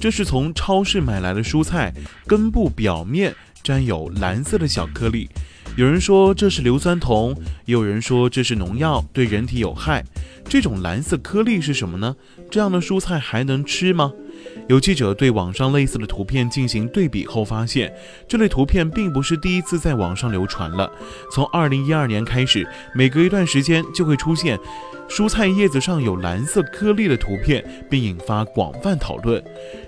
这是从超市买来的蔬菜，根部表面沾有蓝色的小颗粒。有人说这是硫酸铜，也有人说这是农药，对人体有害。这种蓝色颗粒是什么呢？这样的蔬菜还能吃吗？有记者对网上类似的图片进行对比后发现，这类图片并不是第一次在网上流传了。从二零一二年开始，每隔一段时间就会出现蔬菜叶子上有蓝色颗粒的图片，并引发广泛讨论。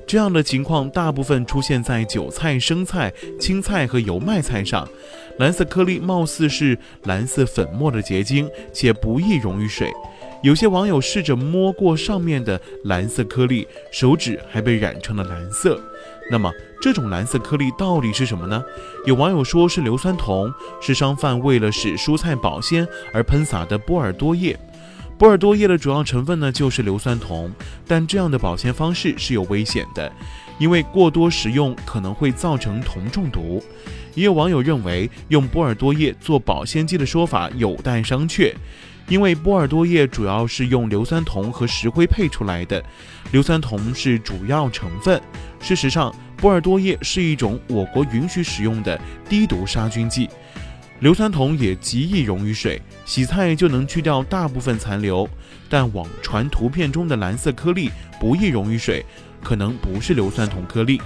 这样的情况大部分出现在韭菜、生菜、青菜和油麦菜上，蓝色颗粒貌似是蓝色粉末的结晶，且不易溶于水。有些网友试着摸过上面的蓝色颗粒，手指还被染成了蓝色。那么，这种蓝色颗粒到底是什么呢？有网友说是硫酸铜，是商贩为了使蔬菜保鲜而喷洒的波尔多液。波尔多液的主要成分呢就是硫酸铜，但这样的保鲜方式是有危险的，因为过多食用可能会造成铜中毒。也有网友认为用波尔多液做保鲜剂的说法有待商榷，因为波尔多液主要是用硫酸铜和石灰配出来的，硫酸铜是主要成分。事实上，波尔多液是一种我国允许使用的低毒杀菌剂。硫酸铜也极易溶于水，洗菜就能去掉大部分残留。但网传图片中的蓝色颗粒不易溶于水，可能不是硫酸铜颗粒。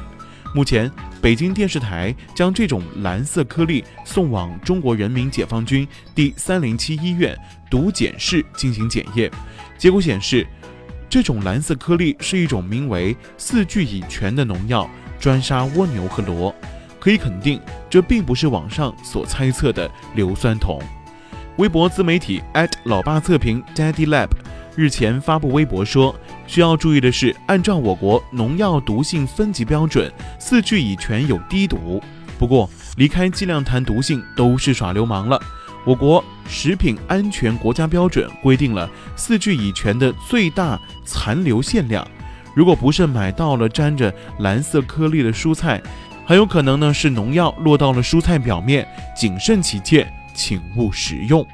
目前，北京电视台将这种蓝色颗粒送往中国人民解放军第三零七医院毒检室进行检验，结果显示，这种蓝色颗粒是一种名为四聚乙醛的农药，专杀蜗牛和螺。可以肯定，这并不是网上所猜测的硫酸铜。微博自媒体老爸测评 Daddy Lab 日前发布微博说，需要注意的是，按照我国农药毒性分级标准，四聚乙醛有低毒。不过，离开剂量谈毒性都是耍流氓了。我国食品安全国家标准规定了四聚乙醛的最大残留限量，如果不慎买到了沾着蓝色颗粒的蔬菜，很有可能呢是农药落到了蔬菜表面，谨慎起见，请勿食用。